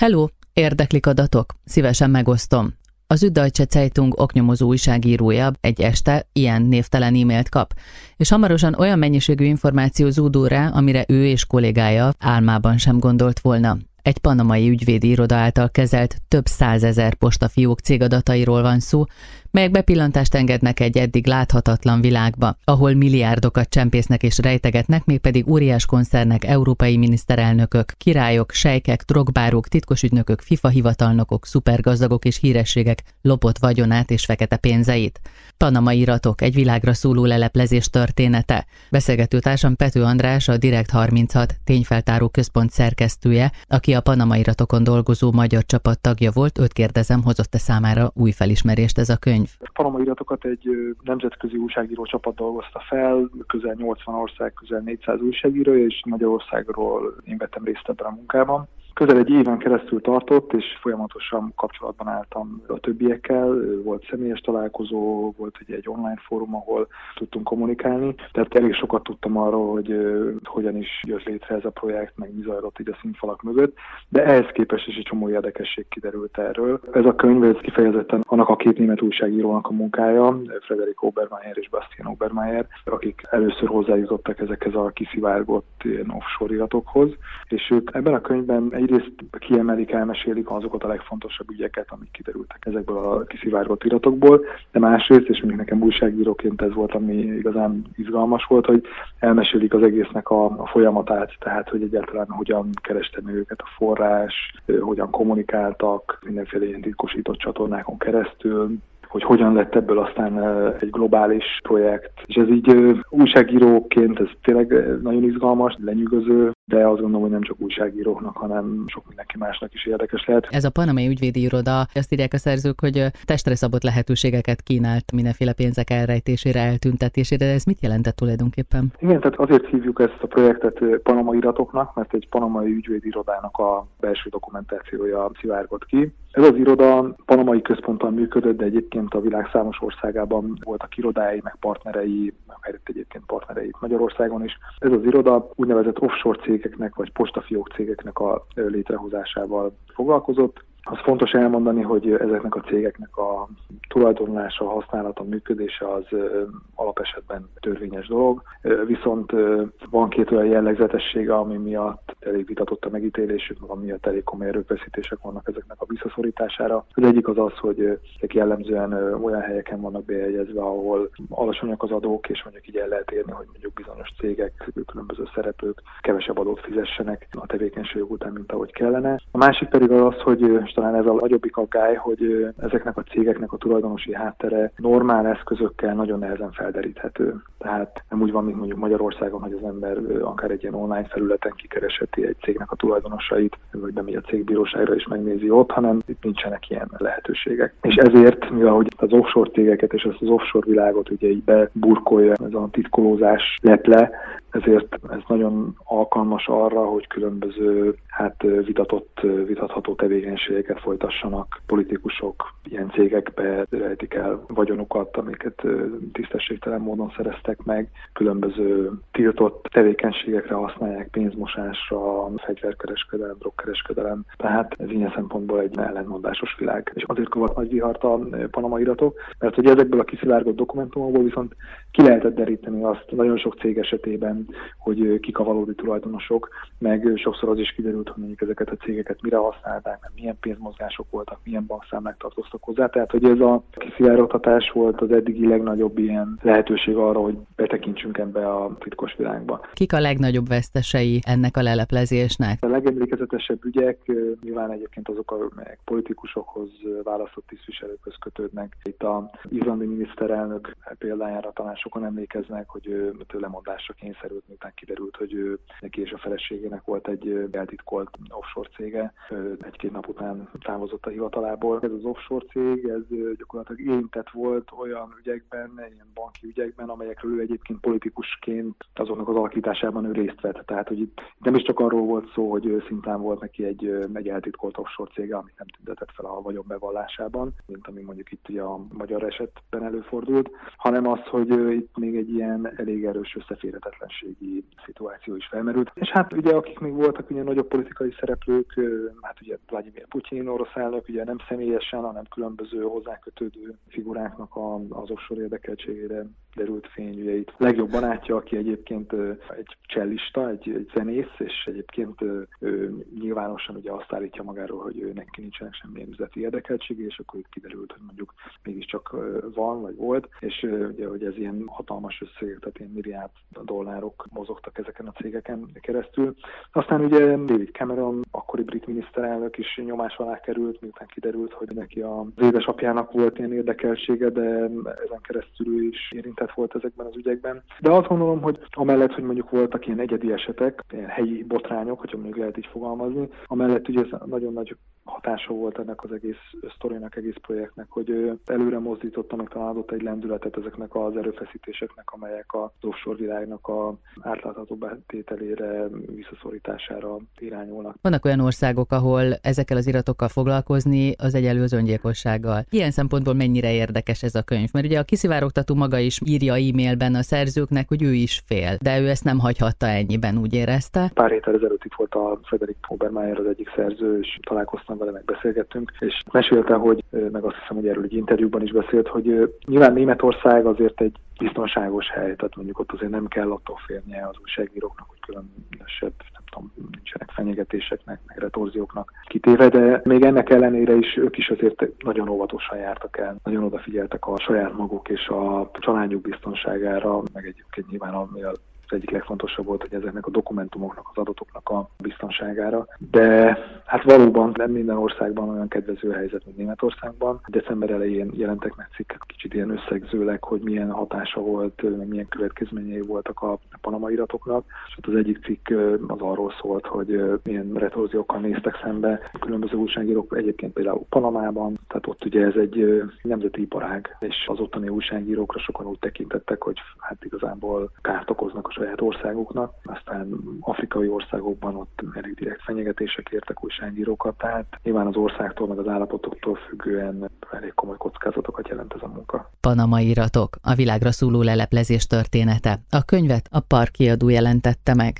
Hello, érdeklik adatok? Szívesen megosztom. Az Üddeutsche Zeitung oknyomozó újságírója egy este ilyen névtelen e-mailt kap, és hamarosan olyan mennyiségű információ zúdul rá, amire ő és kollégája álmában sem gondolt volna. Egy panamai ügyvédi iroda által kezelt több százezer postafiók cégadatairól van szó, melyek bepillantást engednek egy eddig láthatatlan világba, ahol milliárdokat csempésznek és rejtegetnek, mégpedig óriás koncernek, európai miniszterelnökök, királyok, sejkek, drogbárok, titkosügynökök, FIFA hivatalnokok, szupergazdagok és hírességek lopott vagyonát és fekete pénzeit. Panama iratok, egy világra szóló leleplezés története. Beszélgető társam Pető András, a Direkt 36 tényfeltáró központ szerkesztője, aki a Panama iratokon dolgozó magyar csapat tagja volt, őt kérdezem, hozott-e számára új felismerést ez a könyv? A Panama iratokat egy nemzetközi újságíró csapat dolgozta fel, közel 80 ország, közel 400 újságíró, és Magyarországról én vettem részt ebben a munkában közel egy éven keresztül tartott, és folyamatosan kapcsolatban álltam a többiekkel. Volt személyes találkozó, volt ugye egy online fórum, ahol tudtunk kommunikálni. Tehát elég sokat tudtam arról, hogy hogyan is jött létre ez a projekt, meg mi zajlott így a színfalak mögött, de ehhez képest is egy csomó érdekesség kiderült erről. Ez a könyv ez kifejezetten annak a két német újságírónak a munkája, Frederik Obermeier és Bastian Obermeier, akik először hozzájutottak ezekhez a kiszivárgott offshore iratokhoz, és ők ebben a könyvben egy egyrészt kiemelik, elmesélik azokat a legfontosabb ügyeket, amik kiderültek ezekből a kiszivárgott iratokból, de másrészt, és még nekem újságíróként ez volt, ami igazán izgalmas volt, hogy elmesélik az egésznek a, a folyamatát, tehát hogy egyáltalán hogyan kereste meg őket a forrás, hogyan kommunikáltak mindenféle ilyen titkosított csatornákon keresztül, hogy hogyan lett ebből aztán egy globális projekt. És ez így újságíróként ez tényleg nagyon izgalmas, lenyűgöző, de azt gondolom, hogy nem csak újságíróknak, hanem sok mindenki másnak is érdekes lehet. Ez a panamai ügyvédi iroda, azt írják a szerzők, hogy testre szabott lehetőségeket kínált mindenféle pénzek elrejtésére, eltüntetésére, de ez mit jelentett tulajdonképpen? Igen, tehát azért hívjuk ezt a projektet panamai iratoknak, mert egy panamai ügyvédi irodának a belső dokumentációja szivárgott ki. Ez az iroda panamai központtal működött, de egyébként a világ számos országában voltak irodái, meg partnerei, meg egyébként partnerei Magyarországon is. Ez az iroda úgynevezett offshore cégeknek, vagy postafiók cégeknek a létrehozásával foglalkozott. Az fontos elmondani, hogy ezeknek a cégeknek a tulajdonlása, használata, működése az alapesetben törvényes dolog, viszont van két olyan jellegzetessége, ami miatt elég vitatott a megítélésük, meg miatt elég komoly erőfeszítések vannak ezeknek a visszaszorítására. Az egyik az az, hogy ezek jellemzően olyan helyeken vannak bejegyezve, ahol alacsonyak az adók, és mondjuk így el lehet érni, hogy mondjuk bizonyos cégek, különböző szereplők kevesebb adót fizessenek a tevékenység után, mint ahogy kellene. A másik pedig az, az hogy talán ez a nagyobbik aggály, hogy ezeknek a cégeknek a tulajdonosi háttere normál eszközökkel nagyon nehezen felderíthető. Tehát nem úgy van, mint mondjuk Magyarországon, hogy az ember akár egy ilyen online felületen kikeresheti egy cégnek a tulajdonosait, vagy bemegy a cégbíróságra és megnézi ott, hanem itt nincsenek ilyen lehetőségek. És ezért, mivel hogy az offshore cégeket és ezt az offshore világot ugye így beburkolja ez a titkolózás leple, ezért ez nagyon alkalmas arra, hogy különböző hát vitatott, vitatható tevékenységeket folytassanak politikusok, ilyen cégekbe rejtik el vagyonukat, amiket tisztességtelen módon szereztek meg, különböző tiltott tevékenységekre használják, pénzmosásra, fegyverkereskedelem, drogkereskedelem, tehát ez ilyen szempontból egy ellentmondásos világ. És azért kovat nagy vihart a panama iratok, mert hogy ezekből a kiszivárgott dokumentumokból viszont ki lehetett deríteni azt nagyon sok cég esetében, hogy kik a valódi tulajdonosok, meg sokszor az is kiderült, hogy mondjuk ezeket a cégeket mire használták, meg milyen pénzmozgások voltak, milyen bankszámlák tartoztak hozzá. Tehát, hogy ez a kiszivárogtatás volt az eddigi legnagyobb ilyen lehetőség arra, hogy betekintsünk ebbe a titkos világba. Kik a legnagyobb vesztesei ennek a leleplezésnek? A legemlékezetesebb ügyek nyilván egyébként azok, amelyek politikusokhoz választott tisztviselőkhöz kötődnek. Itt a izlandi miniszterelnök példájára talán sokan emlékeznek, hogy ő lemondásra kényszerült, miután kiderült, hogy ő, neki és a feleségének volt egy eltitkolt offshore cége. Egy-két nap után távozott a hivatalából. Ez az offshore cég, ez gyakorlatilag érintett volt olyan ügyekben, ilyen banki ügyekben, amelyekről ő egyébként politikusként azoknak az alakításában ő részt vett. Tehát, hogy itt nem is csak arról volt szó, hogy szintán volt neki egy, egy eltitkolt offshore cége, amit nem tüntetett fel a vagyon bevallásában, mint ami mondjuk itt ugye a magyar esetben előfordult, hanem az, hogy itt még egy ilyen elég erős összeférhetetlenség rendőrségi szituáció is felmerült. És hát ugye akik még voltak ugye nagyobb politikai szereplők, hát ugye Vladimir Putyin orosz elnök, ugye nem személyesen, hanem különböző hozzákötődő figuráknak az offshore érdekeltségére derült fény. Ugye itt legjobb barátja, aki egyébként egy csellista, egy, egy zenész, és egyébként ő nyilvánosan ugye azt állítja magáról, hogy ő neki nincsenek semmilyen üzleti érdekeltsége, és akkor itt kiderült, hogy mondjuk mégiscsak van, vagy volt, és ugye, hogy ez ilyen hatalmas összegek, tehát ilyen milliárd dollárok mozogtak ezeken a cégeken keresztül. Aztán ugye David Cameron, akkori brit miniszterelnök is nyomás alá került, miután kiderült, hogy neki az édesapjának volt ilyen érdekeltsége, de ezen keresztül ő is érintett volt ezekben az ügyekben. De azt gondolom, hogy amellett, hogy mondjuk voltak ilyen egyedi esetek, ilyen helyi botrányok, hogyha mondjuk lehet így fogalmazni, amellett ugye ez nagyon nagy hatása volt ennek az egész sztorinak, egész projektnek, hogy előre mozdította, meg talán adott egy lendületet ezeknek az erőfeszítéseknek, amelyek a offshore világnak a átlátható betételére, visszaszorítására irányulnak. Vannak olyan országok, ahol ezekkel az iratokkal foglalkozni az egyelő az öngyilkossággal. Ilyen szempontból mennyire érdekes ez a könyv? Mert ugye a kiszivárogtató maga is írja e-mailben a szerzőknek, hogy ő is fél, de ő ezt nem hagyhatta ennyiben, úgy érezte. Pár héttel ezelőtt itt volt a Frederik Obermeier az egyik szerző, és találkoztam vele, megbeszélgettünk, és mesélte, hogy, meg azt hiszem, hogy erről egy interjúban is beszélt, hogy nyilván Németország azért egy biztonságos hely, tehát mondjuk ott azért nem kell attól félnie az újságíróknak, hogy különösebb, nem tudom, nincsenek fenyegetéseknek, meg retorzióknak kitéve, de még ennek ellenére is ők is azért nagyon óvatosan jártak el, nagyon odafigyeltek a saját maguk és a családjuk biztonságára, meg egyébként nyilván ami a egyik legfontosabb volt, hogy ezeknek a dokumentumoknak, az adatoknak a biztonságára. De hát valóban nem minden országban olyan kedvező helyzet, mint Németországban. December elején jelentek meg cikkek kicsit ilyen összegzőleg, hogy milyen hatása volt, milyen következményei voltak a Panama iratoknak. És ott az egyik cikk az arról szólt, hogy milyen retorziókkal néztek szembe különböző újságírók, egyébként például Panamában, tehát ott ugye ez egy nemzeti iparág, és az ottani újságírókra sokan úgy tekintettek, hogy hát igazából kárt okoznak a saját országuknak, aztán afrikai országokban ott elég direkt fenyegetések értek újságírókat, tehát nyilván az országtól meg az állapotoktól függően elég komoly kockázatokat jelent ez a munka. Panama iratok, a világra szóló leleplezés története. A könyvet a Park kiadó jelentette meg.